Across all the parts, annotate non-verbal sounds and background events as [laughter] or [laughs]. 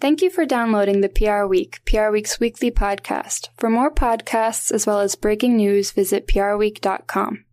Thank you for downloading the PR Week, PR Week's weekly podcast. For more podcasts as well as breaking news, visit prweek.com.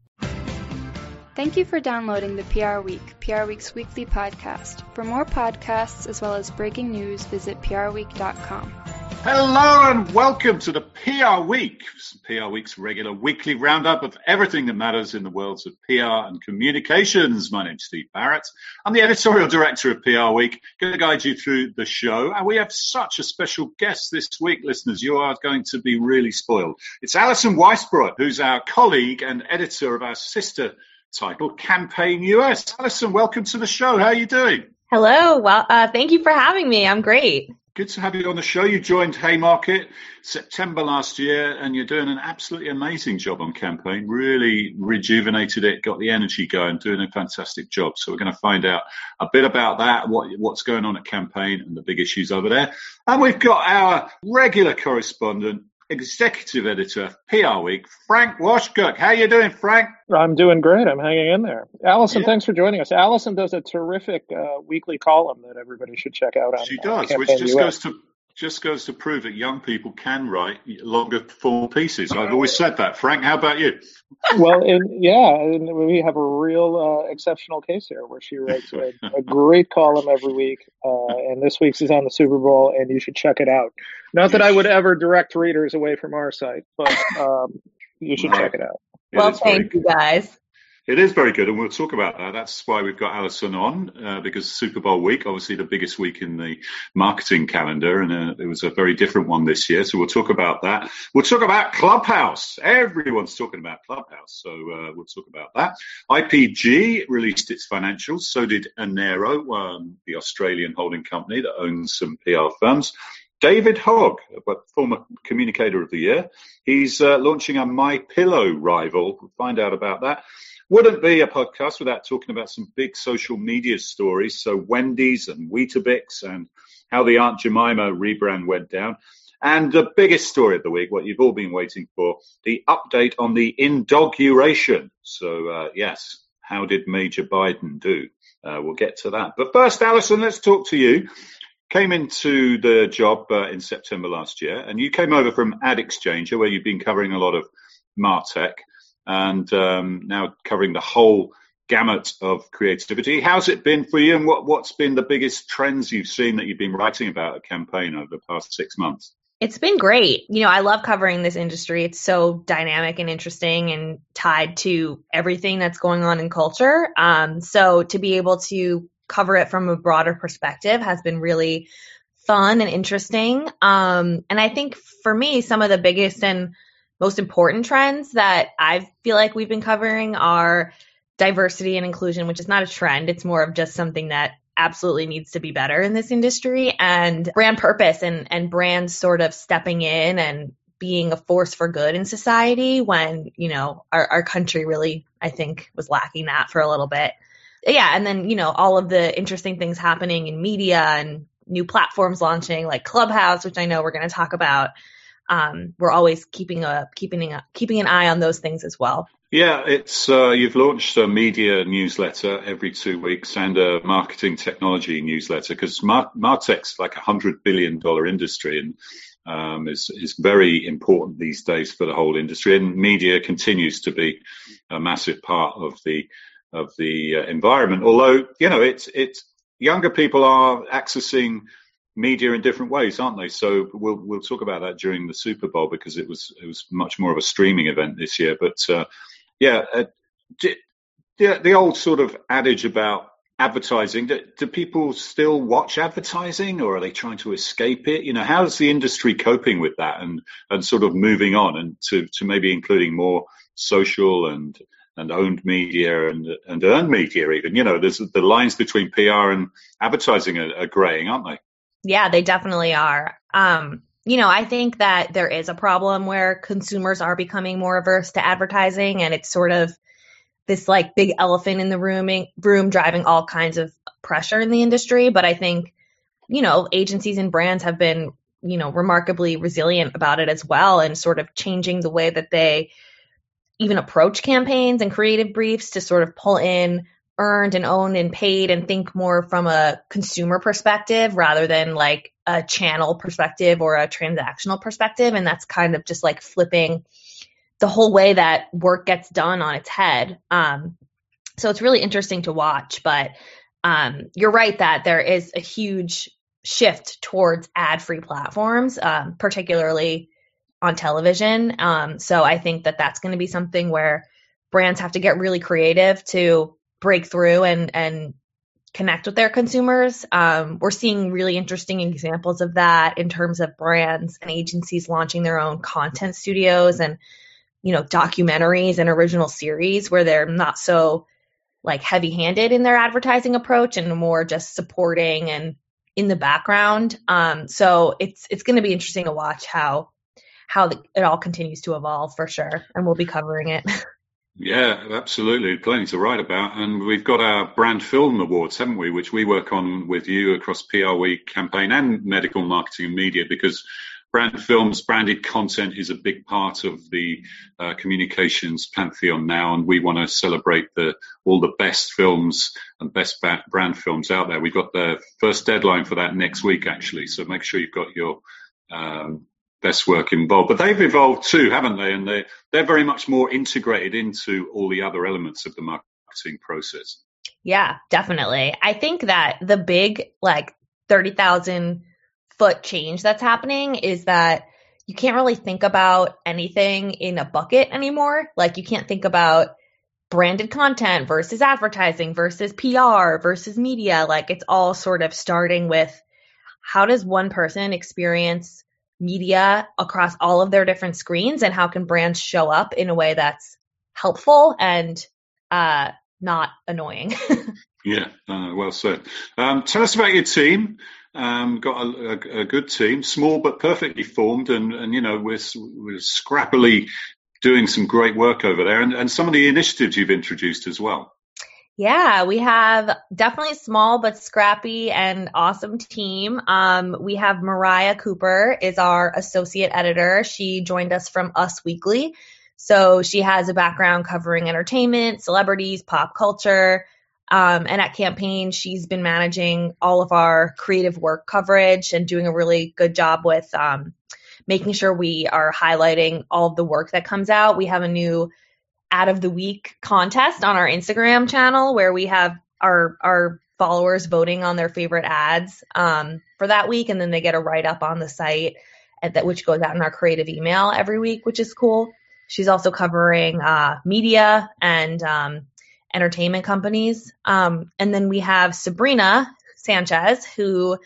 Thank you for downloading the PR Week, PR Week's weekly podcast. For more podcasts as well as breaking news, visit prweek.com. Hello and welcome to the PR Week, PR Week's regular weekly roundup of everything that matters in the worlds of PR and communications. My name's Steve Barrett. I'm the editorial director of PR Week, going to guide you through the show. And we have such a special guest this week, listeners. You are going to be really spoiled. It's Alison Weissbrot, who's our colleague and editor of our sister title, Campaign US. Alison, welcome to the show. How are you doing? Hello. Well, uh, thank you for having me. I'm great. Good to have you on the show. You joined Haymarket September last year, and you're doing an absolutely amazing job on campaign. Really rejuvenated it, got the energy going, doing a fantastic job. So we're going to find out a bit about that, what what's going on at campaign, and the big issues over there. And we've got our regular correspondent, executive editor, of PR Week, Frank Washkuch. How you doing, Frank? I'm doing great. I'm hanging in there. Allison, yeah. thanks for joining us. Allison does a terrific uh, weekly column that everybody should check out. On, she does, which just US. goes to just goes to prove that young people can write longer form pieces. I've always said that. Frank, how about you? well, and, yeah, and we have a real uh, exceptional case here where she writes a, a great column every week, uh, and this week's is on the Super Bowl, and you should check it out. Not that I would ever direct readers away from our site, but um, you should check it out. It well, thank you guys. It is very good, and we'll talk about that. That's why we've got Alison on, uh, because Super Bowl week, obviously the biggest week in the marketing calendar, and uh, it was a very different one this year. So we'll talk about that. We'll talk about Clubhouse. Everyone's talking about Clubhouse, so uh, we'll talk about that. IPG released its financials. So did Enero, um, the Australian holding company that owns some PR firms. David Hogg, former communicator of the year, he's uh, launching a My Pillow rival. We'll find out about that. Wouldn't be a podcast without talking about some big social media stories. So Wendy's and Weetabix and how the Aunt Jemima rebrand went down. And the biggest story of the week, what you've all been waiting for, the update on the inauguration. So, uh, yes, how did Major Biden do? Uh, we'll get to that. But first, Alison, let's talk to you. Came into the job uh, in September last year, and you came over from Ad Exchanger, where you've been covering a lot of Martech and um, now covering the whole gamut of creativity. How's it been for you, and what, what's been the biggest trends you've seen that you've been writing about a campaign over the past six months? It's been great. You know, I love covering this industry. It's so dynamic and interesting and tied to everything that's going on in culture. Um, so to be able to cover it from a broader perspective has been really fun and interesting. Um, and I think for me, some of the biggest and most important trends that I feel like we've been covering are diversity and inclusion, which is not a trend. It's more of just something that absolutely needs to be better in this industry and brand purpose and, and brands sort of stepping in and being a force for good in society when, you know, our, our country really, I think, was lacking that for a little bit. Yeah. And then, you know, all of the interesting things happening in media and new platforms launching like Clubhouse, which I know we're going to talk about um, we're always keeping a keeping a keeping an eye on those things as well. Yeah, it's uh, you've launched a media newsletter every two weeks and a marketing technology newsletter because Mar- Martech's like a hundred billion dollar industry and um, is is very important these days for the whole industry. And media continues to be a massive part of the of the uh, environment. Although you know, it's it's younger people are accessing media in different ways, aren't they? So we'll we'll talk about that during the Super Bowl because it was it was much more of a streaming event this year. But uh, yeah, uh, the, the old sort of adage about advertising do, do, people still watch advertising or are they trying to escape it you know how's the industry coping with that and and sort of moving on and to to maybe including more social and and owned media and and earned media even you know there's the lines between pr and advertising are, are graying aren't they yeah, they definitely are. Um, you know, I think that there is a problem where consumers are becoming more averse to advertising and it's sort of this like big elephant in the room room driving all kinds of pressure in the industry, but I think you know, agencies and brands have been, you know, remarkably resilient about it as well and sort of changing the way that they even approach campaigns and creative briefs to sort of pull in earned and owned and paid and think more from a consumer perspective rather than like a channel perspective or a transactional perspective. And that's kind of just like flipping the whole way that work gets done on its head. Um, so it's really interesting to watch. But um, you're right that there is a huge shift towards ad free platforms, um, particularly on television. Um, so I think that that's going to be something where brands have to get really creative to break through and and connect with their consumers. Um, we're seeing really interesting examples of that in terms of brands and agencies launching their own content studios and you know documentaries and original series where they're not so like heavy handed in their advertising approach and more just supporting and in the background. Um, so it's it's going to be interesting to watch how how the, it all continues to evolve for sure, and we'll be covering it. [laughs] Yeah, absolutely. Plenty to write about. And we've got our brand film awards, haven't we? Which we work on with you across PR Week campaign and medical marketing and media because brand films, branded content is a big part of the uh, communications pantheon now. And we want to celebrate the, all the best films and best brand films out there. We've got the first deadline for that next week, actually. So make sure you've got your, um, best work involved. But they've evolved too, haven't they? And they they're very much more integrated into all the other elements of the marketing process. Yeah, definitely. I think that the big like thirty thousand foot change that's happening is that you can't really think about anything in a bucket anymore. Like you can't think about branded content versus advertising versus PR versus media. Like it's all sort of starting with how does one person experience media across all of their different screens and how can brands show up in a way that's helpful and uh, not annoying. [laughs] yeah, uh, well said. Um, tell us about your team. Um, got a, a, a, good team, small but perfectly formed, and, and you know we're, we're scrappily doing some great work over there, and, and some of the initiatives you've introduced as well. Yeah, we have definitely small but scrappy and awesome team. Um, we have Mariah Cooper is our associate editor. She joined us from Us Weekly. So she has a background covering entertainment, celebrities, pop culture. Um, and at Campaign, she's been managing all of our creative work coverage and doing a really good job with um, making sure we are highlighting all of the work that comes out. We have a new ad of the week contest on our Instagram channel where we have our our followers voting on their favorite ads um, for that week, and then they get a write up on the site at that which goes out in our creative email every week, which is cool. She's also covering uh, media and um, entertainment companies, um, and then we have Sabrina Sanchez who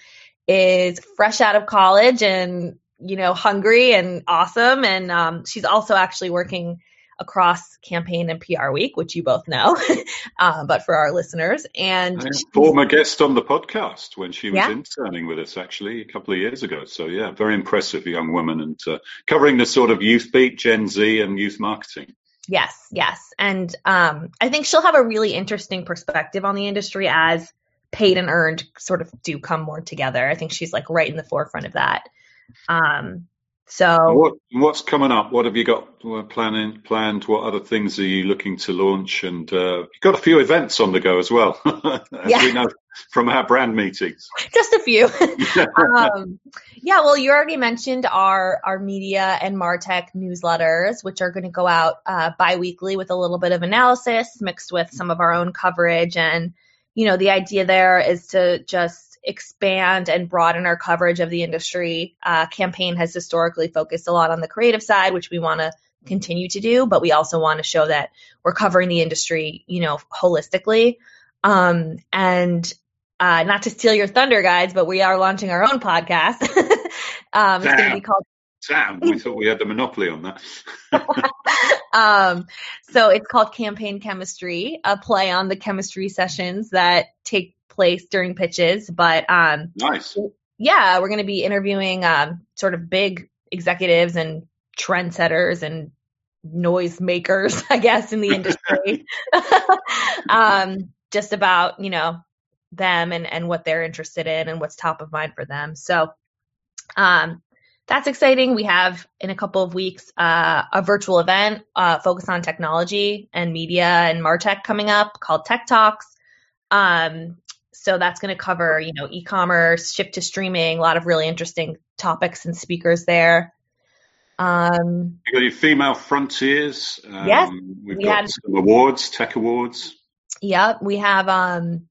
is fresh out of college and you know hungry and awesome, and um, she's also actually working across campaign and PR week, which you both know, [laughs] uh, but for our listeners. And former guest on the podcast when she was yeah. interning with us actually a couple of years ago. So yeah, very impressive young woman and uh, covering the sort of youth beat, Gen Z, and youth marketing. Yes, yes, and um, I think she'll have a really interesting perspective on the industry as paid and earned sort of do come more together. I think she's like right in the forefront of that. Um, so what, what's coming up? What have you got planning planned? What other things are you looking to launch? And uh, you've got a few events on the go as well, [laughs] as yeah. we know from our brand meetings. [laughs] Just a few. [laughs] um, yeah, well, you already mentioned our our media and Martech newsletters, which are going to go out uh, biweekly with a little bit of analysis mixed with some of our own coverage. And you know, the idea there is to just expand and broaden our coverage of the industry. Uh, campaign has historically focused a lot on the creative side, which we want to continue to do, but we also want to show that we're covering the industry, you know, holistically. Um, and uh, not to steal your thunder, guys, but we are launching our own podcast. [laughs] um, it's going to be called. Sam, we thought we had the monopoly on that. [laughs] um, so it's called Campaign Chemistry, a play on the chemistry sessions that take place during pitches. But um, nice. Yeah, we're going to be interviewing um, sort of big executives and trendsetters and noise makers, [laughs] I guess, in the industry. [laughs] um, just about you know them and and what they're interested in and what's top of mind for them. So um, that's exciting. We have in a couple of weeks uh, a virtual event uh, focused on technology and media and Martech coming up called Tech Talks. Um, so that's going to cover, you know, e-commerce, shift to streaming, a lot of really interesting topics and speakers there. Um, got your female frontiers. Um, yes, we've we got had, some awards, tech awards. Yep, we have um,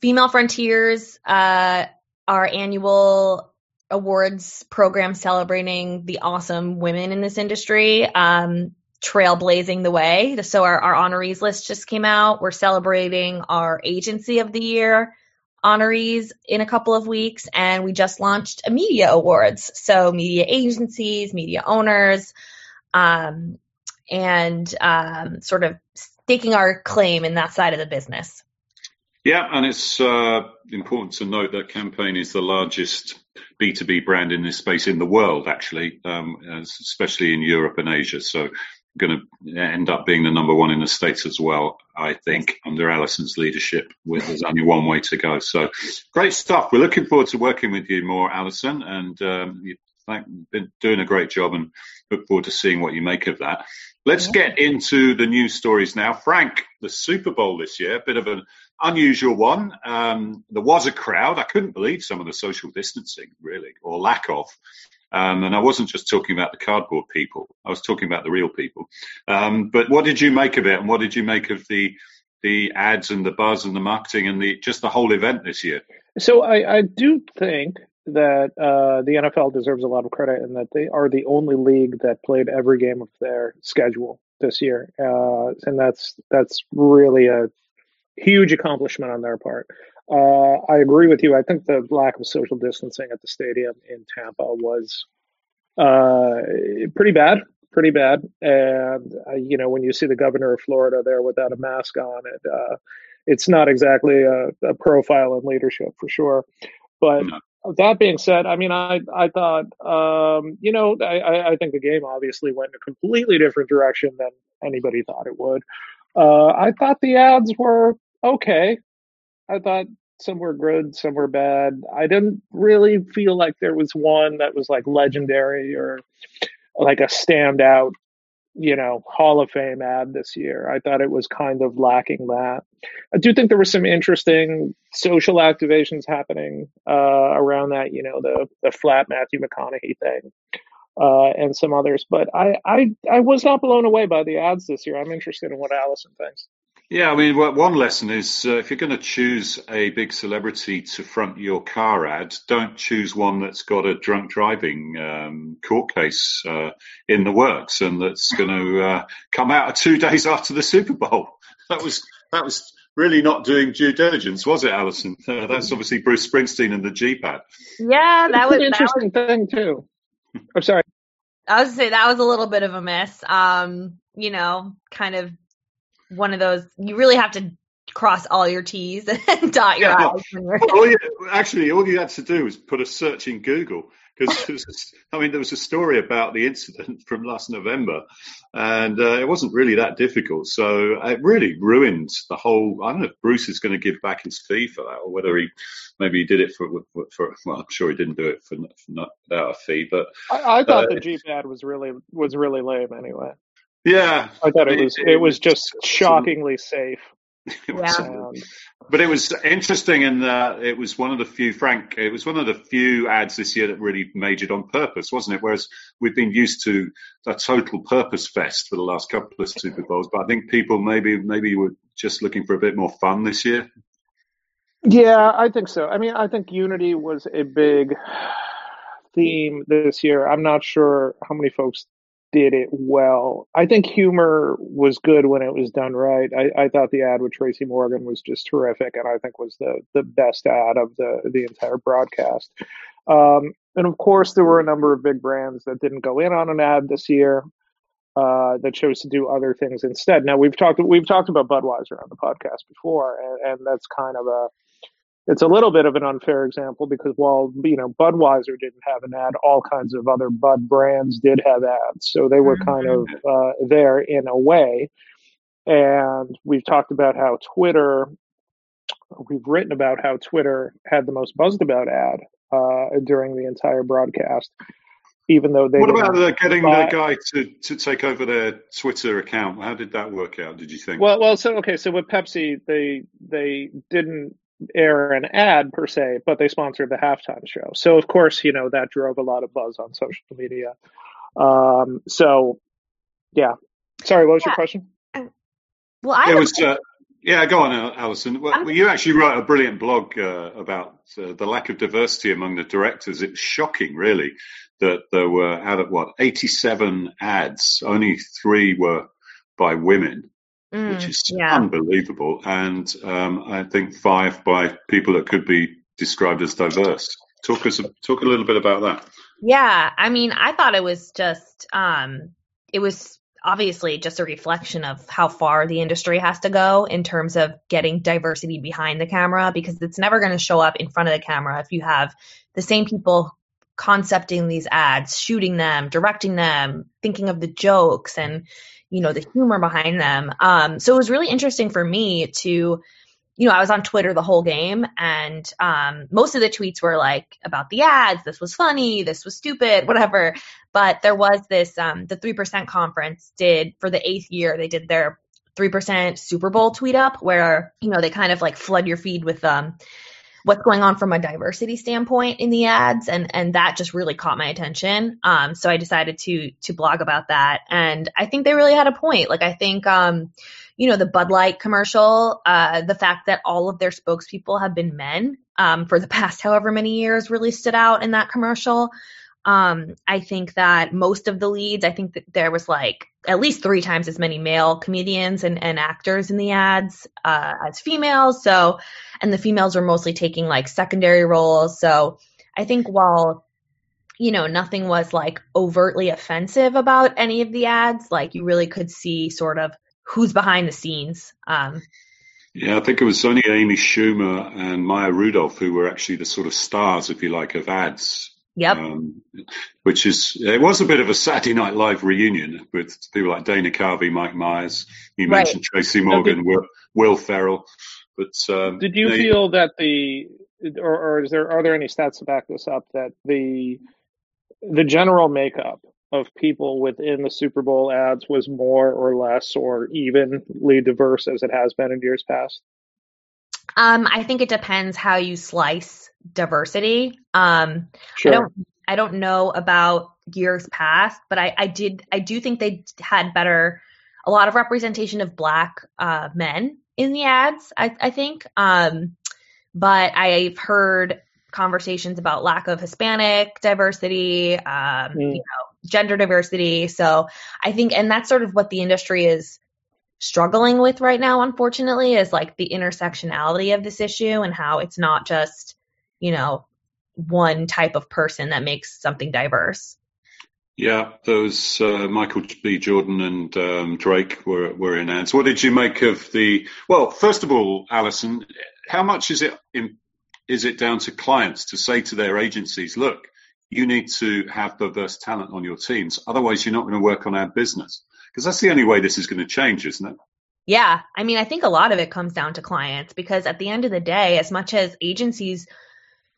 female frontiers, uh, our annual awards program celebrating the awesome women in this industry. Um, trailblazing the way. So our, our honorees list just came out. We're celebrating our agency of the year honorees in a couple of weeks, and we just launched a media awards. So media agencies, media owners, um, and um, sort of staking our claim in that side of the business. Yeah, and it's uh, important to note that Campaign is the largest B2B brand in this space in the world, actually, um, especially in Europe and Asia. So going to end up being the number one in the states as well. I think under Allison's leadership, with there's only one way to go. So great stuff. We're looking forward to working with you more, Allison, and um, you've been doing a great job, and look forward to seeing what you make of that. Let's get into the news stories now. Frank, the Super Bowl this year, a bit of an unusual one. Um, there was a crowd. I couldn't believe some of the social distancing, really, or lack of. Um, and I wasn't just talking about the cardboard people; I was talking about the real people. Um, but what did you make of it, and what did you make of the the ads and the buzz and the marketing and the just the whole event this year? So I, I do think that uh, the NFL deserves a lot of credit and that they are the only league that played every game of their schedule this year, uh, and that's that's really a huge accomplishment on their part. Uh, I agree with you. I think the lack of social distancing at the stadium in Tampa was uh, pretty bad, pretty bad. And uh, you know, when you see the governor of Florida there without a mask on, it uh, it's not exactly a, a, profile in leadership for sure. But that being said, I mean, I I thought, um, you know, I, I think the game obviously went in a completely different direction than anybody thought it would. Uh, I thought the ads were okay. I thought some were good, some were bad. I didn't really feel like there was one that was like legendary or like a standout, you know, Hall of Fame ad this year. I thought it was kind of lacking that. I do think there were some interesting social activations happening uh, around that, you know, the the flat Matthew McConaughey thing. Uh, and some others, but I, I I was not blown away by the ads this year. I'm interested in what Allison thinks. Yeah, I mean, one lesson is uh, if you're going to choose a big celebrity to front your car ad, don't choose one that's got a drunk driving um, court case uh, in the works and that's going to uh, come out [laughs] two days after the Super Bowl. That was that was really not doing due diligence, was it, Alison? Uh, [laughs] that's obviously Bruce Springsteen and the Jeep ad. Yeah, that was an interesting was, thing too. I'm sorry. I was to say that was a little bit of a miss. Um, you know, kind of one of those you really have to cross all your T's [laughs] and dot your yeah, I's. All you, actually, all you had to do was put a search in Google because I mean there was a story about the incident [laughs] from last November, and uh, it wasn't really that difficult. So it really ruined the whole. I don't know if Bruce is going to give back his fee for that, or whether he maybe he did it for for. Well, I'm sure he didn't do it for, for not without a fee, but I, I thought uh, the Jeep ad was really was really lame anyway. Yeah, I thought it was it, it was just shockingly safe. [laughs] Yeah. But it was interesting in that it was one of the few, Frank, it was one of the few ads this year that really majored on purpose, wasn't it? Whereas we've been used to a total purpose fest for the last couple of Super Bowls, but I think people maybe maybe were just looking for a bit more fun this year. Yeah, I think so. I mean, I think unity was a big theme this year. I'm not sure how many folks did it well. I think humor was good when it was done right. I, I, thought the ad with Tracy Morgan was just terrific, and I think was the the best ad of the the entire broadcast. Um, and of course, there were a number of big brands that didn't go in on an ad this year. Uh, that chose to do other things instead. Now we've talked we've talked about Budweiser on the podcast before, and, and that's kind of a it's a little bit of an unfair example because while you know Budweiser didn't have an ad, all kinds of other Bud brands did have ads, so they were kind of mm-hmm. uh, there in a way. And we've talked about how Twitter, we've written about how Twitter had the most buzzed about ad uh, during the entire broadcast. even though they. What about the, getting buy... the guy to, to take over their Twitter account? How did that work out? Did you think? Well, well, so okay, so with Pepsi, they they didn't air an ad per se, but they sponsored the halftime show. So of course, you know that drove a lot of buzz on social media. Um, so yeah, sorry, what was yeah. your question? Well, I it was. Uh, yeah, go on, Alison. Well, you actually wrote a brilliant blog uh, about uh, the lack of diversity among the directors. It's shocking, really, that there were out of what 87 ads, only three were by women, mm, which is yeah. unbelievable, and um, I think five by people that could be described as diverse. Talk us talk a little bit about that. Yeah, I mean, I thought it was just um, it was obviously just a reflection of how far the industry has to go in terms of getting diversity behind the camera because it's never going to show up in front of the camera if you have the same people concepting these ads, shooting them, directing them, thinking of the jokes and you know the humor behind them. Um, so it was really interesting for me to you know, I was on Twitter the whole game, and um, most of the tweets were like about the ads. This was funny. This was stupid. [laughs] Whatever. But there was this. Um, the three percent conference did for the eighth year. They did their three percent Super Bowl tweet up, where you know they kind of like flood your feed with um, what's going on from a diversity standpoint in the ads, and and that just really caught my attention. Um, so I decided to to blog about that, and I think they really had a point. Like I think um you know, the Bud Light commercial, uh, the fact that all of their spokespeople have been men um, for the past however many years really stood out in that commercial. Um, I think that most of the leads, I think that there was like at least three times as many male comedians and, and actors in the ads uh, as females. So, and the females were mostly taking like secondary roles. So I think while you know, nothing was like overtly offensive about any of the ads. Like you really could see sort of who's behind the scenes. Um, yeah, I think it was only Amy Schumer and Maya Rudolph who were actually the sort of stars, if you like, of ads. Yep. Um, which is, it was a bit of a Saturday Night Live reunion with people like Dana Carvey, Mike Myers. You mentioned right. Tracy Morgan, Will, Will Ferrell. But um, did you they, feel that the, or, or is there are there any stats to back this up that the the general makeup of people within the Super Bowl ads was more or less or evenly diverse as it has been in years past? Um, I think it depends how you slice diversity. Um, sure. I don't, I don't know about years past, but I, I did, I do think they had better, a lot of representation of black uh, men in the ads. I, I think, um, but I've heard conversations about lack of Hispanic diversity, um, mm. you know, gender diversity. So I think, and that's sort of what the industry is struggling with right now, unfortunately, is like the intersectionality of this issue and how it's not just, you know, one type of person that makes something diverse. Yeah, those uh, Michael B. Jordan and um, Drake were were in ads. What did you make of the? Well, first of all, Alison, how much is it in, is it down to clients to say to their agencies, look, you need to have diverse talent on your teams. Otherwise, you're not going to work on our business because that's the only way this is going to change, isn't it? Yeah. I mean, I think a lot of it comes down to clients because at the end of the day, as much as agencies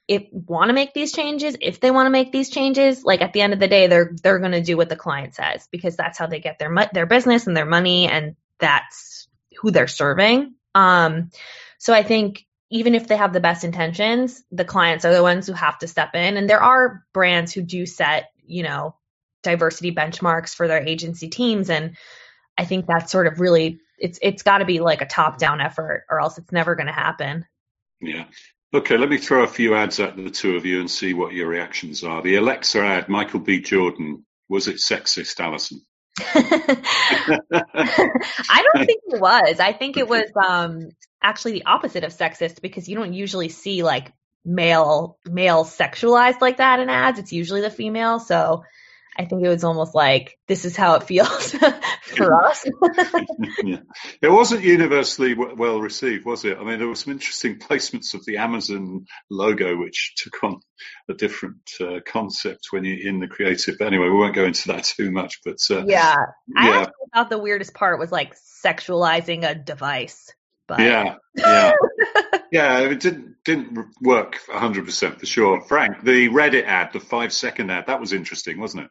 if want to make these changes, if they want to make these changes, like at the end of the day, they're they're going to do what the client says because that's how they get their their business and their money, and that's who they're serving. Um, so I think even if they have the best intentions, the clients are the ones who have to step in. And there are brands who do set, you know, diversity benchmarks for their agency teams. And I think that's sort of really it's it's got to be like a top down effort, or else it's never going to happen. Yeah. Okay, let me throw a few ads at the two of you and see what your reactions are. The Alexa ad, Michael B. Jordan, was it sexist, Alison? [laughs] I don't think it was. I think it was um, actually the opposite of sexist because you don't usually see like male male sexualized like that in ads. It's usually the female. So I think it was almost like this is how it feels [laughs] for us. [laughs] yeah. It wasn't universally w- well received, was it? I mean, there were some interesting [laughs] placements of the Amazon logo, which took on a different uh, concept when you're in the creative. But anyway, we won't go into that too much. But uh, yeah, I thought the weirdest part was like sexualizing a device. But yeah, yeah, [laughs] yeah. It didn't didn't work 100 percent for sure. Frank, the Reddit ad, the five second ad, that was interesting, wasn't it?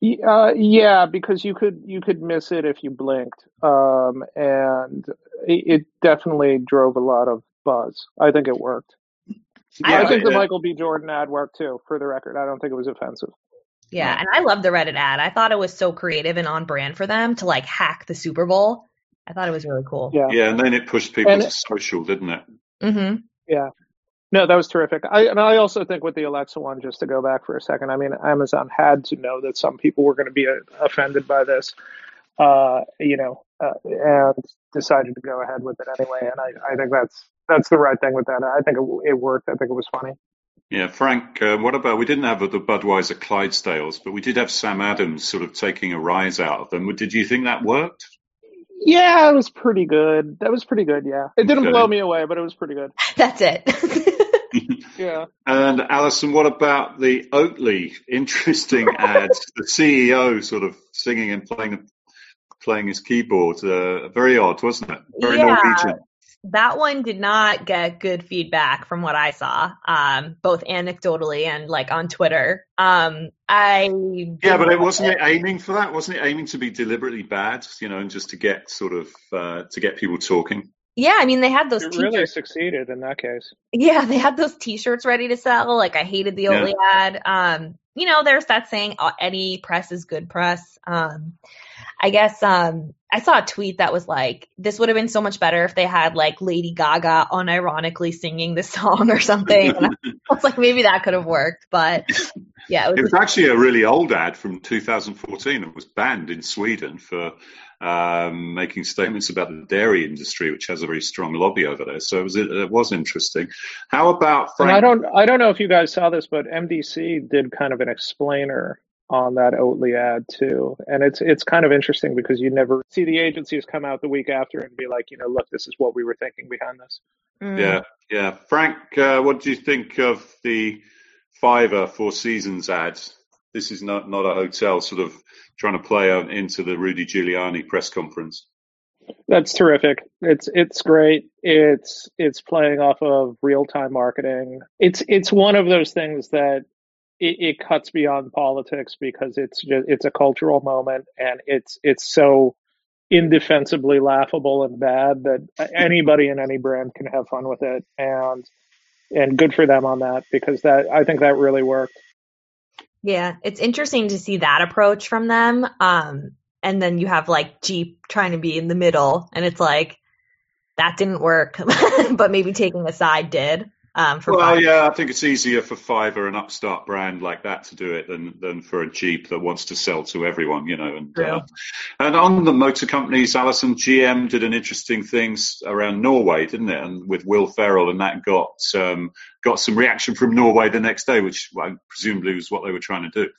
Uh, yeah, because you could you could miss it if you blinked, um, and it, it, definitely drove a lot of buzz. I think it worked. Yeah, I think the Michael B. Jordan ad worked too. For the record, I don't think it was offensive. Yeah, and I love the Reddit ad. I thought it was so creative and on brand for them to like hack the Super Bowl. I thought it was really cool. Yeah, yeah, and then it pushed people and to social, didn't it? Mm-hmm. Yeah. No, that was terrific. I and I also think with the Alexa one, just to go back for a second, I mean, Amazon had to know that some people were going to be uh, offended by this, uh, you know, uh, and decided to go ahead with it anyway. And I, I think that's that's the right thing with that. I think it, it worked. I think it was funny. Yeah, Frank, uh, what about, we didn't have the Budweiser Clydesdales, but we did have Sam Adams sort of taking a rise out of them. Did you think that worked? Yeah, it was pretty good. That was pretty good, yeah. It didn't okay. blow me away, but it was pretty good. [laughs] That's it. [laughs] yeah. And Alison, what about the Oatly interesting [laughs] ads? the CEO sort of singing and playing playing his keyboard. Uh, very odd, wasn't it? Very yeah. Norwegian that one did not get good feedback from what I saw, um, both anecdotally and like on Twitter. Um, I yeah, but it wasn't it aiming for that? Wasn't it aiming to be deliberately bad? You know, and just to get sort of uh, to get people talking. Yeah, I mean they had those. It t-shirts. really succeeded in that case. Yeah, they had those T-shirts ready to sell. Like I hated the Oatly yeah. ad. Um, you know, there's that saying, uh, "Any press is good press." Um, I guess um, I saw a tweet that was like, this would have been so much better if they had like Lady Gaga unironically singing this [laughs] song or something. [laughs] [laughs] I was like, maybe that could have worked, but yeah. It was, it was actually a really old ad from 2014. It was banned in Sweden for um, making statements about the dairy industry, which has a very strong lobby over there. So it was, it was interesting. How about Frank? And I don't, I don't know if you guys saw this, but MDC did kind of an explainer on that Oatly ad too. And it's it's kind of interesting because you never see the agencies come out the week after and be like, you know, look, this is what we were thinking behind this. Mm. Yeah, yeah. Frank, uh, what do you think of the Fiverr Four Seasons ads? This is not not a hotel, sort of trying to play into the Rudy Giuliani press conference. That's terrific. It's it's great. It's it's playing off of real time marketing. It's it's one of those things that it, it cuts beyond politics because it's just it's a cultural moment and it's it's so indefensibly laughable and bad that anybody in any brand can have fun with it and and good for them on that because that I think that really worked. Yeah, it's interesting to see that approach from them. Um, and then you have like Jeep trying to be in the middle, and it's like that didn't work, [laughs] but maybe taking a side did. Um, well, yeah, I think it's easier for Fiverr, an upstart brand like that, to do it than than for a Jeep that wants to sell to everyone, you know. And uh, and on the motor companies, Alison GM did an interesting things around Norway, didn't it? And with Will Ferrell, and that got um, got some reaction from Norway the next day, which well, presumably was what they were trying to do.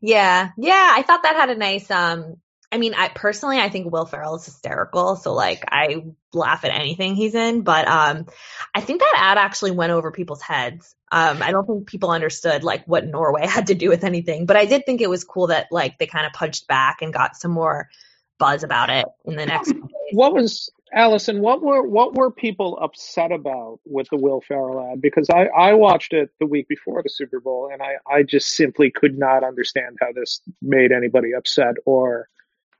Yeah, yeah, I thought that had a nice um, I mean, I personally, I think Will Ferrell is hysterical. So like, I laugh at anything he's in. But um, I think that ad actually went over people's heads. Um, I don't think people understood like what Norway [laughs] had to do with anything. But I did think it was cool that like they kind of punched back and got some more buzz about it in the next. What was Allison? What were what were people upset about with the Will Ferrell ad? Because I I watched it the week before the Super Bowl, and I I just simply could not understand how this made anybody upset or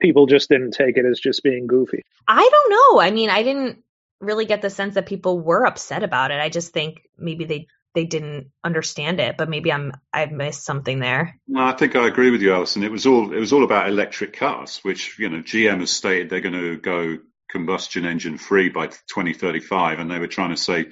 people just didn't take it as just being goofy. I don't know. I mean, I didn't really get the sense that people were upset about it. I just think maybe they they didn't understand it, but maybe I'm I've missed something there. No, I think I agree with you, Alison. It was all it was all about electric cars, which you know GM has stated they're going to go combustion engine free by 2035, and they were trying to say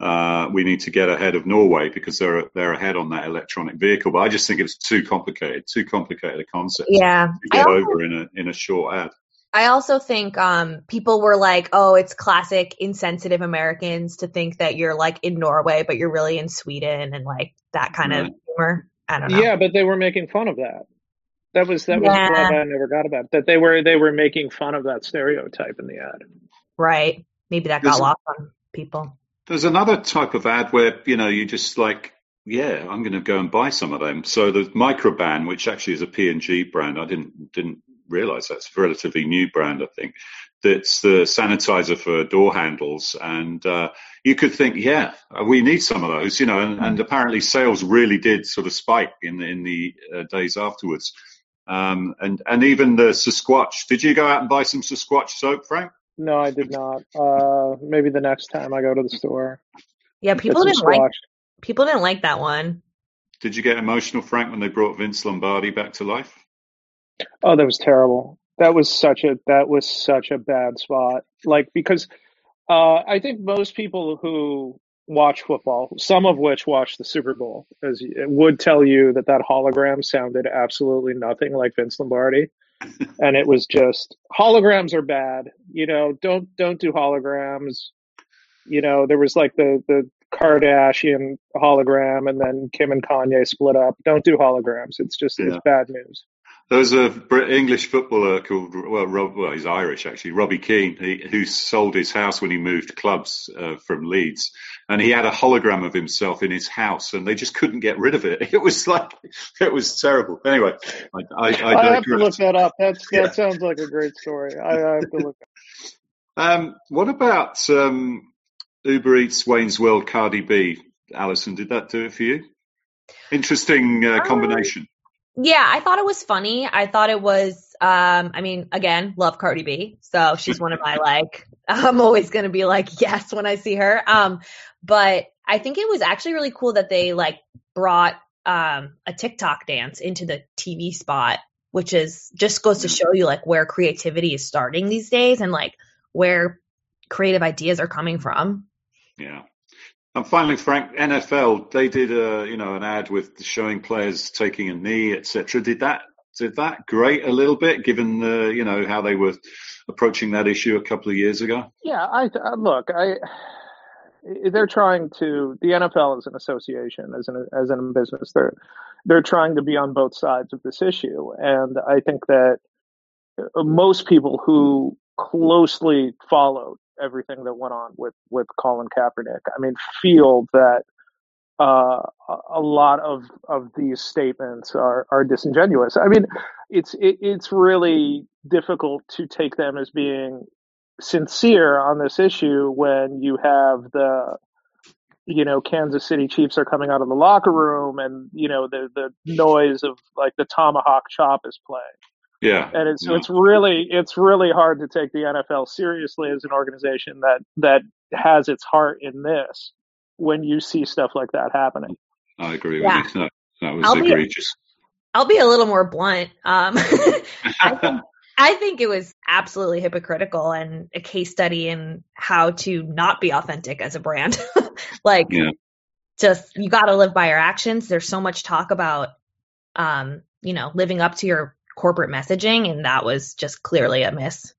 uh, we need to get ahead of Norway because they're they're ahead on that electronic vehicle. But I just think it's too complicated, too complicated a concept. Yeah, to get also, over in a in a short ad. I also think um, people were like, "Oh, it's classic insensitive Americans to think that you're like in Norway, but you're really in Sweden," and like that kind right. of humor. I don't know. Yeah, but they were making fun of that. That was that was yeah. what I never got about that they were they were making fun of that stereotype in the ad. Right. Maybe that got lost on people. There's another type of ad where, you know, you just like, yeah, I'm going to go and buy some of them. So the Microban, which actually is a P&G brand, I didn't didn't realize that's a relatively new brand, I think. That's the sanitizer for door handles, and uh, you could think, yeah, we need some of those, you know. And, and apparently, sales really did sort of spike in the, in the uh, days afterwards. Um, and and even the Sasquatch. Did you go out and buy some Sasquatch soap, Frank? No, I did not. Uh, maybe the next time I go to the store. Yeah, people didn't like people didn't like that one. Did you get emotional, Frank, when they brought Vince Lombardi back to life? Oh, that was terrible. That was such a that was such a bad spot. Like because uh, I think most people who watch football, some of which watch the Super Bowl, as would tell you that that hologram sounded absolutely nothing like Vince Lombardi, and it was just holograms are bad. You know, don't don't do holograms. You know, there was like the the Kardashian hologram, and then Kim and Kanye split up. Don't do holograms. It's just yeah. it's bad news. There was a English footballer called well, Rob, well, he's Irish actually, Robbie Keane, he, who sold his house when he moved clubs uh, from Leeds, and he had a hologram of himself in his house, and they just couldn't get rid of it. [laughs] It was like it was terrible. Anyway, I, I, I, I have to look that up. That's that yeah. sounds like a great story. I, I have to look. [laughs] Um, what about um, Uber Eats, Wayne's World, Cardi B? Alison, did that do it for you? Interesting uh, combination. Yeah, I thought it was funny. I thought it was, um, I mean, again, love Cardi B. So she's one of my like, [laughs] I'm always going to be like, yes, when I see her. Um, but I think it was actually really cool that they like brought, um, a TikTok dance into the TV spot, which is just goes to show you like where creativity is starting these days and like where creative ideas are coming from. Yeah. And finally, Frank, NFL, they did a you know an ad with showing players taking a knee, etc. Did that did that great a little bit, given the you know how they were approaching that issue a couple of years ago? Yeah, I uh, look, I they're trying to the NFL is an association as an as a business. They're they're trying to be on both sides of this issue, and I think that most people who closely followed everything that went on with with Colin Kaepernick. I mean, feel that uh, a lot of of these statements are are disingenuous. I mean, it's it, it's really difficult to take them as being sincere on this issue when you have the you know Kansas City Chiefs are coming out of the locker room and you know the the noise of like the tomahawk chop is playing yeah. And it's, yeah. it's really, it's really hard to take the NFL seriously as an organization that, that has its heart in this when you see stuff like that happening. I agree yeah. with you. That, that was I'll egregious. Be, I'll be a little more blunt. Um, [laughs] I, think, [laughs] I think it was absolutely hypocritical and a case study in how to not be authentic as a brand. [laughs] like, yeah. just you got to live by your actions. There's so much talk about, um, you know, living up to your corporate messaging, and that was just clearly a miss.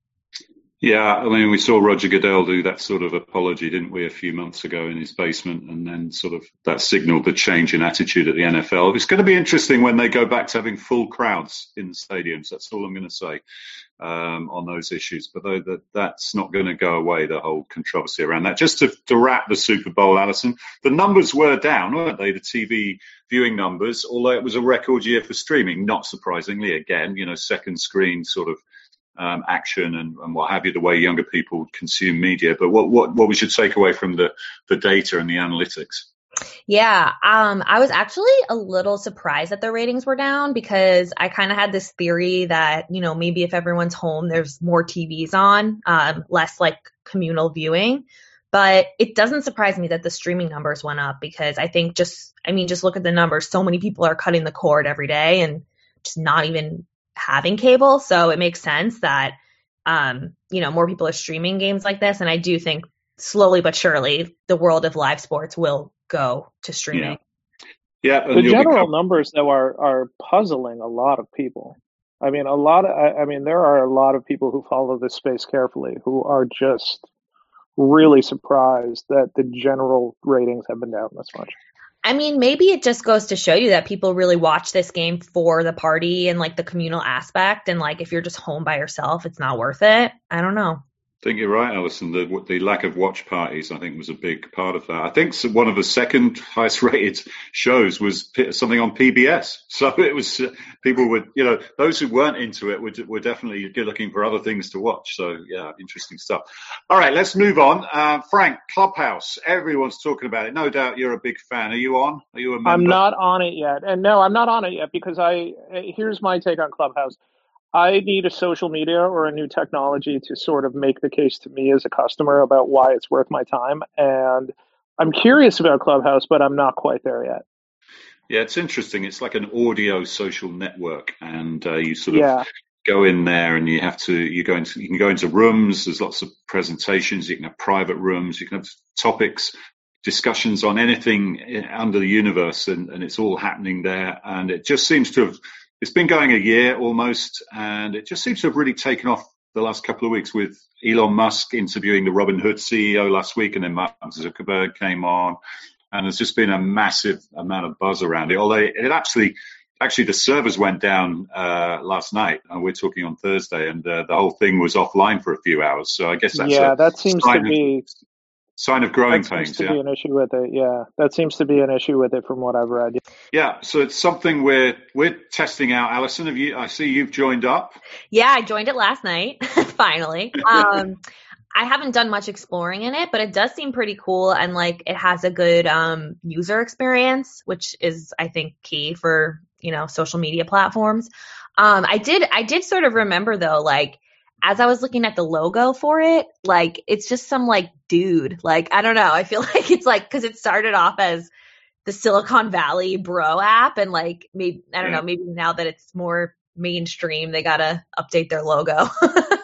Yeah, I mean, we saw Roger Goodell do that sort of apology, didn't we, a few months ago in his basement, and then sort of that signaled the change in attitude at the NFL. It's going to be interesting when they go back to having full crowds in the stadiums. That's all I'm going to say um, on those issues. But though that that's not going to go away, the whole controversy around that. Just to, to wrap the Super Bowl, Alison, the numbers were down, weren't they? The TV viewing numbers, although it was a record year for streaming, not surprisingly. Again, you know, second screen sort of um, action and, and, what have you, the way younger people consume media. But what, what, what we should take away from the, the data and the analytics? Yeah, um, I was actually a little surprised that the ratings were down because I kind of had this theory that, you know, maybe if everyone's home, there's more TVs on, um, less like communal viewing. But it doesn't surprise me that the streaming numbers went up because I think just, I mean, just look at the numbers. So many people are cutting the cord every day and just not even having cable. So it makes sense that, um, you know, more people are streaming games like this. And I do think slowly but surely the world of live sports will go to streaming. Yeah. yeah the general become- numbers though are, are puzzling a lot of people. I mean, a lot of, I, I mean, there are a lot of people who follow this space carefully who are just really surprised that the general ratings have been down this much. I mean, maybe it just goes to show you that people really watch this game for the party and like the communal aspect. And like, if you're just home by yourself, it's not worth it. I don't know. I think you're right, Alison. The, the lack of watch parties, I think, was a big part of that. I think one of the second [laughs] highest rated shows was something on PBS. [laughs] So it was uh, people would, you know, those who weren't into it were, were definitely looking for other things to watch. So yeah, interesting stuff. All right, let's move on. Uh, Frank, Clubhouse. Everyone's talking about it. No doubt you're a big fan. Are you on? Are you a member? I'm not on it yet, and no, I'm not on it yet because I. Here's my take on Clubhouse. I need a social media or a new technology to sort of make the case to me as a customer about why it's worth my time. And I'm curious about Clubhouse, but I'm not quite there yet. Yeah, it's interesting. It's like an audio social network, and uh, you sort of yeah. go in there, and you have to you go into you can go into rooms. There's lots of presentations. You can have private rooms. You can have topics, discussions on anything eh, under the universe, and, and it's all happening there. And it just seems to have it's been going a year almost, and it just seems to have really taken off the last couple of weeks with Elon Musk interviewing the Robinhood CEO last week, and then Mark Zuckerberg came on, and there's just been a massive amount of buzz around it. Although it actually, actually, the servers went down uh, last night, and we're talking on Thursday, and uh, the whole thing was offline for a few hours. So I guess that's yeah, that seems to be sign of growing that pains. Seems to yeah. be an issue with it. Yeah, that seems to be an issue with it from what I've read. Yeah, so it's something we're we're testing out. Alison, have you? I see you've joined up. Yeah, I joined it last night. [laughs] finally. Um, I haven't done much exploring in it, but it does seem pretty cool and like it has a good um, user experience, which is I think key for you know social media platforms. Um, I did I did sort of remember though like as I was looking at the logo for it, like it's just some like dude. Like I don't know. I feel [laughs] like it's like because it started off as the Silicon Valley bro app, and like maybe I don't know. Maybe now that it's more mainstream, they gotta update their logo. [laughs]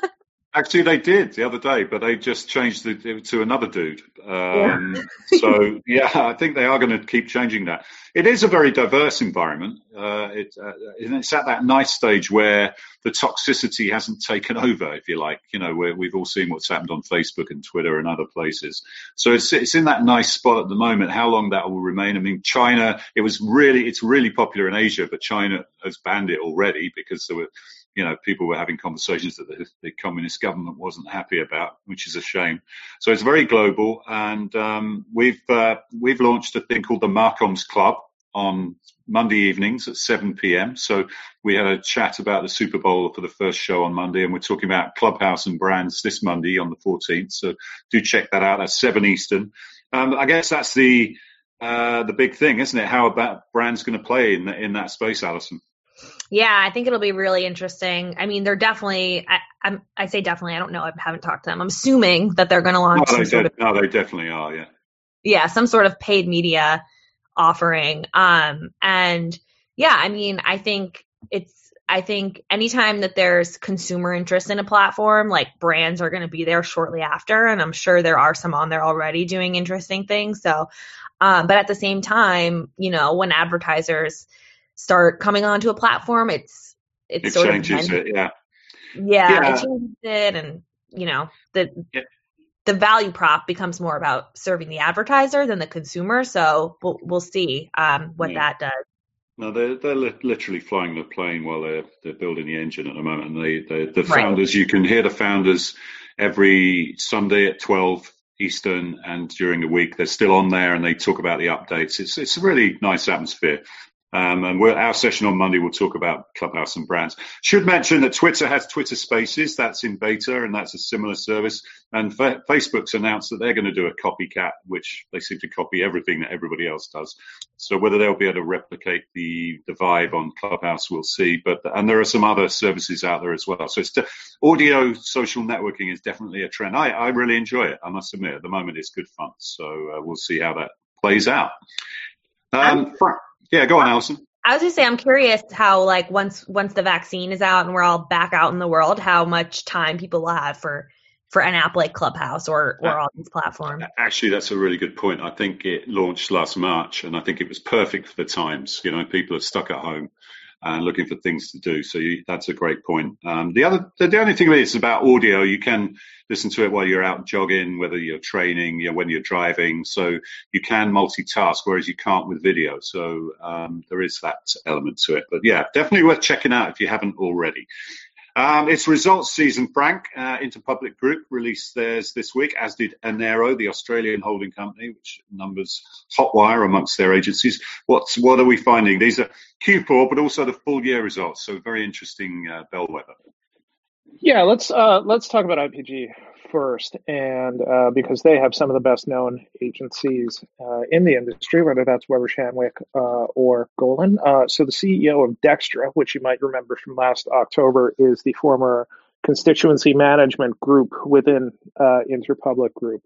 Actually, they did the other day, but they just changed it to another dude. Um, yeah. so [laughs] yeah, I think they are going to keep changing that. It is a very diverse environment. Uh, it, uh, it's at that nice stage where the toxicity hasn't taken over, if you like. You know, where we've all seen what's happened on Facebook and Twitter and other places. So it's it's in that nice spot at the moment. How long that will remain? I mean, China. It was really it's really popular in Asia, but China has banned it already because there were you know, people were having conversations that the, the, communist government wasn't happy about, which is a shame. So it's very global, and um, we've uh, we've launched a thing called the Marcoms Club on Monday evenings at 7 p.m. So we had a chat about the Super Bowl for the first show on Monday, and we're talking about Clubhouse and brands this Monday on the 14th. So do check that out. That's 7 Eastern. Um, I guess that's the uh, the big thing, isn't it? How about brands going to play in in that space, Alison? Yeah, I think it'll be really interesting. I mean, they're definitely. I, I'm, I say definitely. I don't know. I haven't talked to them. I'm assuming that they're going to launch. No, they, de- of, no, they definitely are. Yeah. Yeah, some sort of paid media offering. Um, and yeah, I mean, I think it's. I think anytime that there's consumer interest in a platform, like brands are going to be there shortly after, and I'm sure there are some on there already doing interesting things. So, um, but at the same time, you know, when advertisers start coming onto a platform, it's it's it sort changes of it, yeah. yeah. Yeah, it changes it, and you know the yeah. the value prop becomes more about serving the advertiser than the consumer. So we'll we'll see um, what yeah. that does. No, they're they're li- literally flying the plane while they're they're building the engine at the moment. And they, they the founders, right. you can hear the founders every Sunday at twelve Eastern, and during the week they're still on there and they talk about the updates. It's it's a really nice atmosphere. Um, and our session on Monday will talk about Clubhouse and brands. Should mention that Twitter has Twitter Spaces. That's in beta, and that's a similar service. And Fa- Facebook's announced that they're going to do a copycat, which they seem to copy everything that everybody else does. So whether they'll be able to replicate the the vibe on Clubhouse, we'll see. But and there are some other services out there as well. So it's de- audio social networking is definitely a trend. I, I really enjoy it. I must admit, at the moment it's good fun. So uh, we'll see how that plays out. Um, yeah, go on, Alison. I was just say I'm curious how like once once the vaccine is out and we're all back out in the world, how much time people will have for for an app like Clubhouse or or all these platforms. Actually, that's a really good point. I think it launched last March, and I think it was perfect for the times. You know, people are stuck at home and looking for things to do. So you, that's a great point. Um, the other, the, only thing is about audio. You can listen to it while you're out jogging, whether you're training, you know, when you're driving. So you can multitask, whereas you can't with video. So um, there is that element to it. But yeah, definitely worth checking out if you haven't already. Um, it's results season, Frank. Uh, Interpublic Group released theirs this week, as did Enero, the Australian holding company, which numbers Hotwire amongst their agencies. What's what are we finding? These are Q4, but also the full year results. So very interesting uh, bellwether. Yeah, let's uh, let's talk about IPG first, and uh, because they have some of the best known agencies uh, in the industry, whether that's Weber Shandwick uh, or Golin. Uh, so the CEO of DXTRA, which you might remember from last October, is the former constituency management group within uh, Interpublic Group.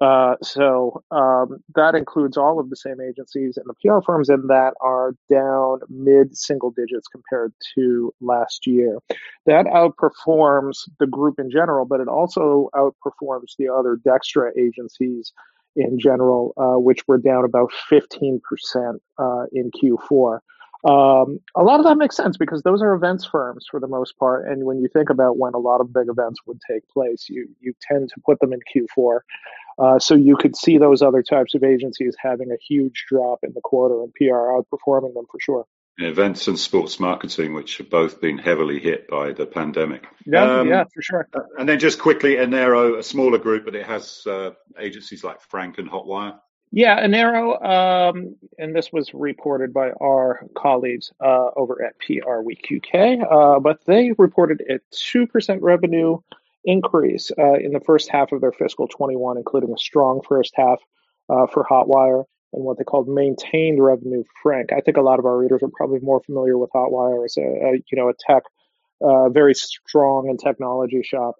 Uh, so um, that includes all of the same agencies and the PR firms in that are down mid single digits compared to last year. That outperforms the group in general, but it also outperforms the other DXTRA agencies in general, uh, which were down about 15% uh, in Q4. Um, a lot of that makes sense because those are events firms for the most part, and when you think about when a lot of big events would take place, you you tend to put them in Q4. Uh, so you could see those other types of agencies having a huge drop in the quarter and PR outperforming them for sure. Events and sports marketing, which have both been heavily hit by the pandemic. Yeah, um, yeah, for sure. And then just quickly, Enero, a smaller group, but it has uh, agencies like Frank and Hotwire. Yeah, Enero, um, and this was reported by our colleagues uh, over at PR Week UK, uh, but they reported a 2% revenue increase uh, in the first half of their fiscal 21, including a strong first half uh, for Hotwire and what they called maintained revenue Frank. I think a lot of our readers are probably more familiar with Hotwire as a, a you know a tech, uh, very strong and technology shop.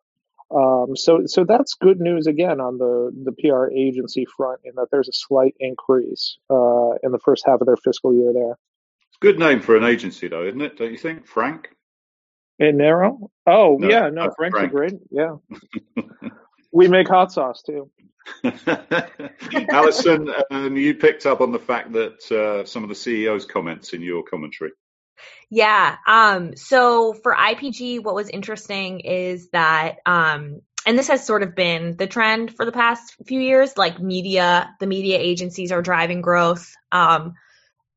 Um, so, so that's good news again on the, the PR agency front in that there's a slight increase uh, in the first half of their fiscal year there. It's a Good name for an agency, though, isn't it? Don't you think, Frank? Enero? Oh, no, yeah, no, Frank's Frank. a great, yeah. [laughs] we make hot sauce too. [laughs] Alison, um, you picked up on the fact that uh, some of the CEO's comments in your commentary. Yeah. Um, so for IPG, what was interesting is that, um, and this has sort of been the trend for the past few years, like media, the media agencies are driving growth. Um,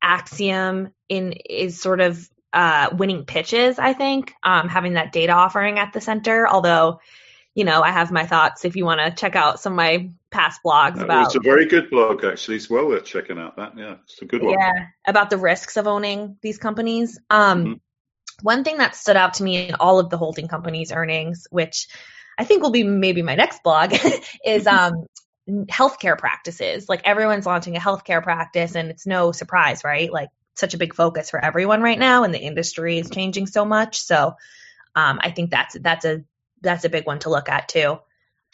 Acxiom in is sort of uh, winning pitches, I think, um, having that data offering at the center. Although, you know, I have my thoughts if you want to check out some of my past blogs about. It's a very good blog, actually. It's well worth checking out. That yeah, it's a good one. Yeah, about the risks of owning these companies. Um, mm-hmm. One thing that stood out to me in all of the holding companies' earnings, which I think will be maybe my next blog, [laughs] is [laughs] um, healthcare practices. Like everyone's launching a healthcare practice, and it's no surprise, right? Like such a big focus for everyone right now, and the industry is changing so much. So um, I think that's that's a that's a big one to look at too.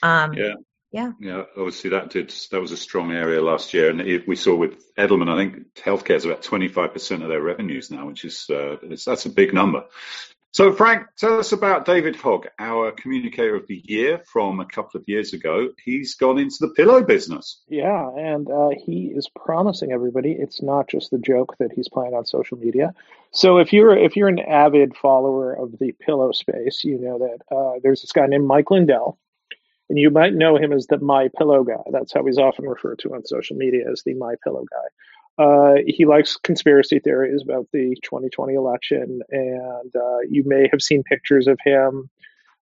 Um, yeah. Yeah. Yeah. Obviously, that did that was a strong area last year, and it, we saw with Edelman. I think healthcare is about twenty five percent of their revenues now, which is uh, that's a big number. So, Frank, tell us about David Hogg, our communicator of the year from a couple of years ago. He's gone into the pillow business. Yeah, and uh, he is promising everybody it's not just the joke that he's playing on social media. So, if you're if you're an avid follower of the pillow space, you know that uh, there's this guy named Mike Lindell, and you might know him as the My Pillow guy. That's how he's often referred to on social media as the My Pillow guy. Uh, he likes conspiracy theories about the 2020 election, and uh, you may have seen pictures of him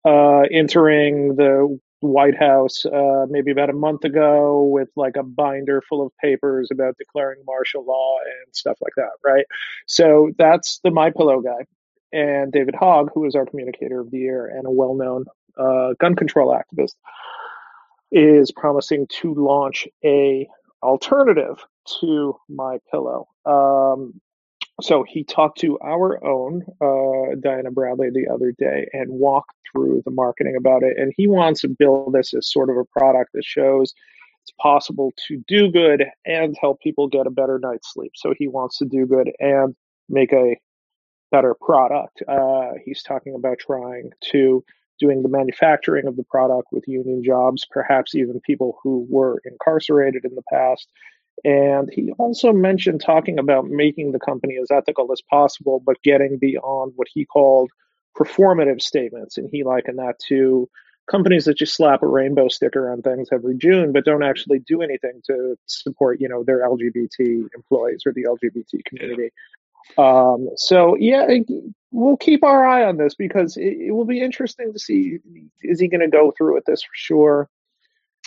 uh, entering the White House uh, maybe about a month ago with like a binder full of papers about declaring martial law and stuff like that, right? So that's the My Pillow guy, and David Hogg, who is our communicator of the year and a well-known uh, gun control activist, is promising to launch a alternative to my pillow. Um, so he talked to our own uh, Diana Bradley the other day and walked through the marketing about it. And he wants to build this as sort of a product that shows it's possible to do good and help people get a better night's sleep. So he wants to do good and make a better product. Uh, he's talking about trying to doing the manufacturing of the product with union jobs, perhaps even people who were incarcerated in the past. And he also mentioned talking about making the company as ethical as possible, but getting beyond what he called performative statements. And he likened that to companies that just slap a rainbow sticker on things every June, but don't actually do anything to support, you know, their LGBT employees or the LGBT community. Um, so yeah, we'll keep our eye on this because it, it will be interesting to see is he going to go through with this for sure.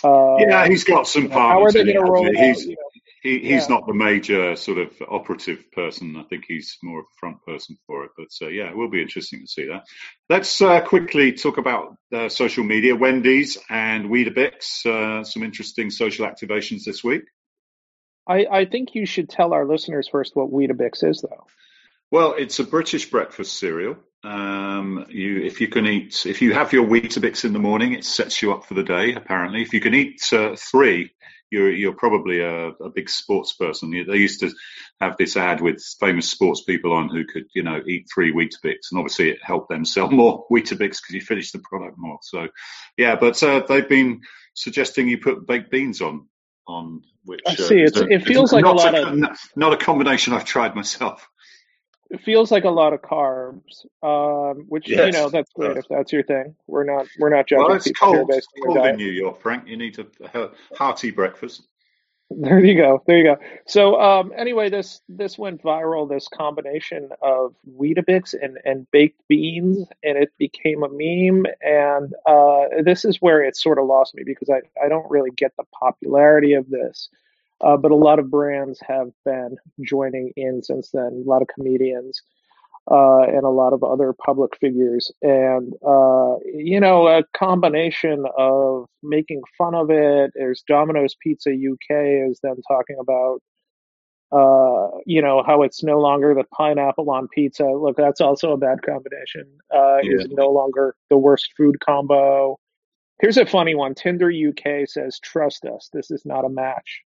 Uh, yeah, he's got some partners. How are they going to roll? He's, you he, he's yeah. not the major sort of operative person. I think he's more of a front person for it. But uh, yeah, it will be interesting to see that. Let's uh, quickly talk about uh, social media. Wendy's and Weetabix, uh, some interesting social activations this week. I, I think you should tell our listeners first what Weetabix is, though. Well, it's a British breakfast cereal. Um, you, if you can eat, if you have your Weetabix in the morning, it sets you up for the day. Apparently, if you can eat uh, three, you're you're probably a, a, big sports person. They used to have this ad with famous sports people on who could, you know, eat three Weetabix, and obviously it helped them [laughs] sell more Weetabix because you finish the product more. So, yeah, but uh, they've been suggesting you put baked beans on on which. I uh, see. Uh, it feels like a lot a, of not a combination I've tried myself it feels like a lot of carbs, um, which yes, you know that's great if that's your thing. We're not we're not judging well, it's cold, based on cold in New York, Frank. You need a, a hearty breakfast. There you go. There you go. So um, anyway, this this went viral. This combination of Weetabix and and baked beans, and it became a meme. And uh, this is where it sort of lost me because I I don't really get the popularity of this. Uh, but a lot of brands have been joining in since then. A lot of comedians uh, and a lot of other public figures, and uh, you know, a combination of making fun of it. There's Domino's Pizza UK is them talking about. Uh, you know how it's no longer the pineapple on pizza. Look, that's also a bad combination. Uh, yeah. Is no longer the worst food combo. Here's a funny one. Tinder UK says, "Trust us, this is not a match."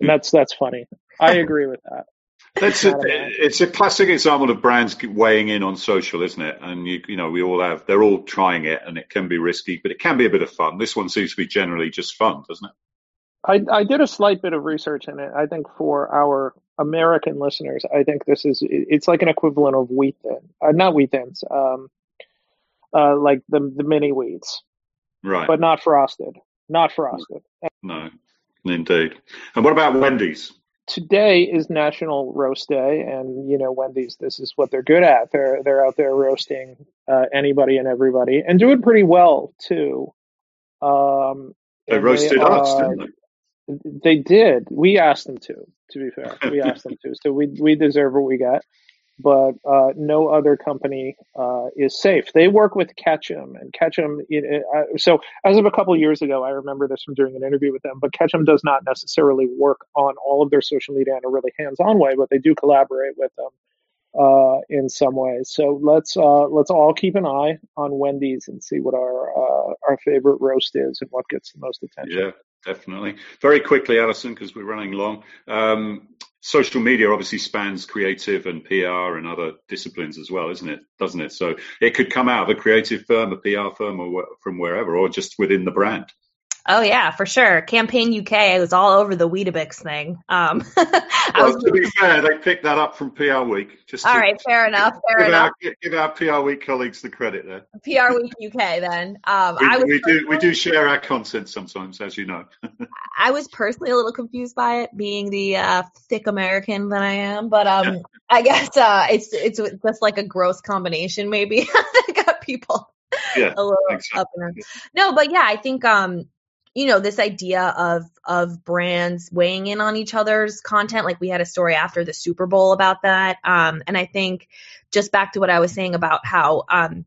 And that's that's funny. I agree with that. [laughs] That's a, it's a classic example of brands weighing in on social, isn't it? And you, you know, we all have, they're all trying it, and it can be risky, but it can be a bit of fun. This one seems to be generally just fun, doesn't it? I, I did a slight bit of research in it. I think for our American listeners, I think this is it's like an equivalent of wheat thin, uh, not wheat thins, um, uh, like the the mini wheats, right? But not frosted, not frosted. No, Indeed. And what about Wendy's? Today is National Roast Day, and you know Wendy's. This is what they're good at. They're they're out there roasting uh, anybody and everybody, and doing pretty well too. Um, they roasted they, us, uh, didn't they? They did. We asked them to. To be fair, we asked them to. So we we deserve what we got but uh, no other company uh, is safe. They work with Ketchum, and Ketchum. uh, so as of a couple of years ago, I remember this from doing an interview with them. But Ketchum does not necessarily work on all of their social media in a really hands-on way, but they do collaborate with them uh, in some ways. So let's uh, let's all keep an eye on Wendy's and see what our uh, our favorite roast is and what gets the most attention. Yeah, definitely. Very quickly, Alison, because we're running long. Um, social media obviously spans creative and PR and other disciplines as well, isn't it? Doesn't it? So it could come out of a creative firm, a PR firm, or from wherever, or just within the brand. Oh yeah, for sure. Campaign UK was all over the Weetabix thing. Um, [laughs] well, was, to be fair, they picked that up from PR Week. Just all to, right, fair enough. Fair give enough. Our, give our PR Week colleagues the credit there. PR Week UK, then. Um, we, we do we do share our content sometimes, as you know. [laughs] I was personally a little confused by it, being the uh, thick American that I am, but um, yeah. I guess uh, it's it's just like a gross combination, maybe [laughs] that got people yeah, a little up in No, but yeah, I think um you know this idea of of brands weighing in on each other's content like we had a story after the super bowl about that. Um, and i think just back to what i was saying about how um,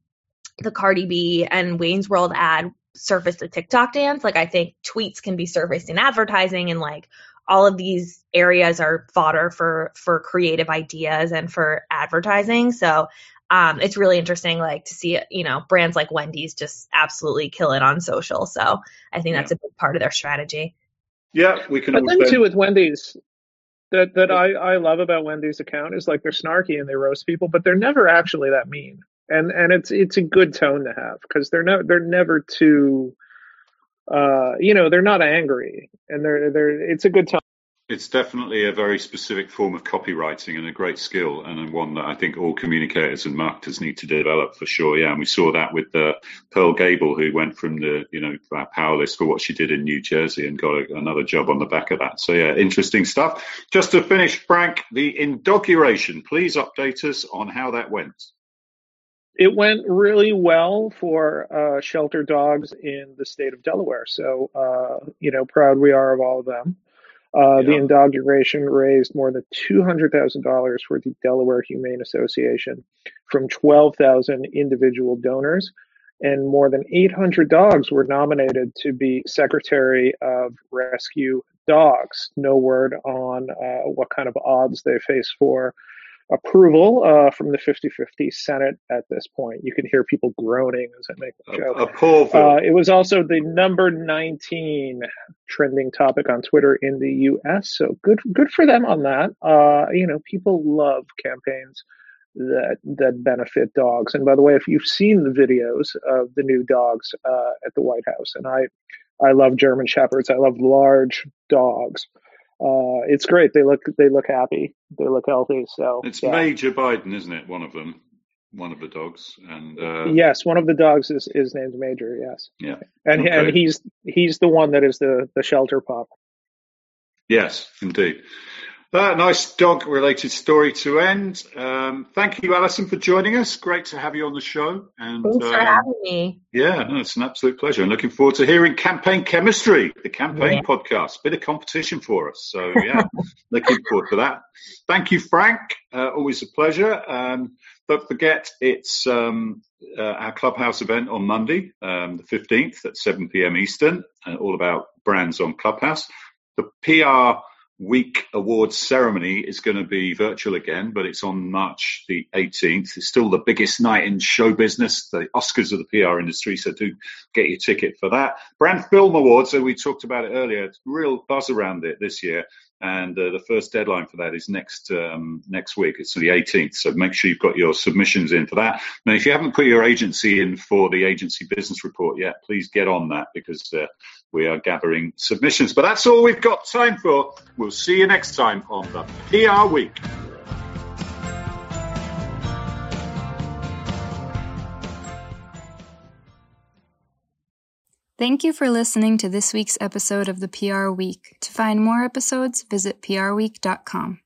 the cardi b and wayne's world ad surfaced a tiktok dance like i think tweets can be surfaced in advertising and like all of these areas are fodder for for creative ideas and for advertising. So um, it's really interesting, like to see, you know, brands like Wendy's just absolutely kill it on social. So I think that's a big part of their strategy. Yeah, we can. But then too with Wendy's, that that I I love about Wendy's account is like they're snarky and they roast people, but they're never actually that mean. And and it's it's a good tone to have because they're not they're never too, uh, you know, they're not angry and they're they're it's a good tone it's definitely a very specific form of copywriting and a great skill, and one that I think all communicators and marketers need to develop for sure. Yeah, and we saw that with uh, Pearl Gabel, who went from the you know powerless for what she did in New Jersey and got a, another job on the back of that. So yeah, interesting stuff. Just to finish, Frank, the inauguration. Please update us on how that went. it went really well for uh, shelter dogs in the state of Delaware. So, uh, you know, proud we are of all of them. Uh, yeah. The inauguration raised more than $200,000 for the Delaware Humane Association from 12,000 individual donors. And more than 800 dogs were nominated to be Secretary of Rescue Dogs. No word on uh, what kind of odds they face for approval uh, from the 50-50 Senate at this point. You can hear people groaning as I make the joke. A, a poll uh, it was also the number 19 trending topic on Twitter in the U.S. So good, good for them on that. Uh, you know, people love campaigns that that benefit dogs. And by the way, if you've seen the videos of the new dogs uh, at the White House, and I, I love German shepherds. I love large dogs uh, it's great. They look they look happy. They look healthy. So it's yeah. Major Biden, isn't it? One of them, one of the dogs. And uh... yes, one of the dogs is, is named Major. Yes. Yeah. And okay. and he's he's the one that is the the shelter pup. Yes, indeed. Uh, nice dog related story to end. Um, thank you, Alison, for joining us. Great to have you on the show. And, Thanks for um, having me. Yeah, no, it's an absolute pleasure. And looking forward to hearing Campaign Chemistry, the campaign yeah. podcast. Bit of competition for us. So, yeah, [laughs] looking forward to that. Thank you, Frank. Uh, always a pleasure. Um, don't forget, it's um, uh, our Clubhouse event on Monday, um, the 15th at 7 p.m. Eastern, uh, all about brands on Clubhouse. The PR week awards ceremony is going to be virtual again, but it's on March the 18th. It's still the biggest night in show business, the Oscars of the PR industry. So do get your ticket for that. Brand Film Awards, so we talked about it earlier. Real buzz around it this year. And uh, the first deadline for that is next um, next week. It's the 18th. So make sure you've got your submissions in for that. Now, if you haven't put your agency in for the agency business report yet, please get on that because uh, we are gathering submissions. But that's all we've got time for. We'll see you next time on the PR Week. Thank you for listening to this week's episode of the PR Week. To find more episodes, visit prweek.com.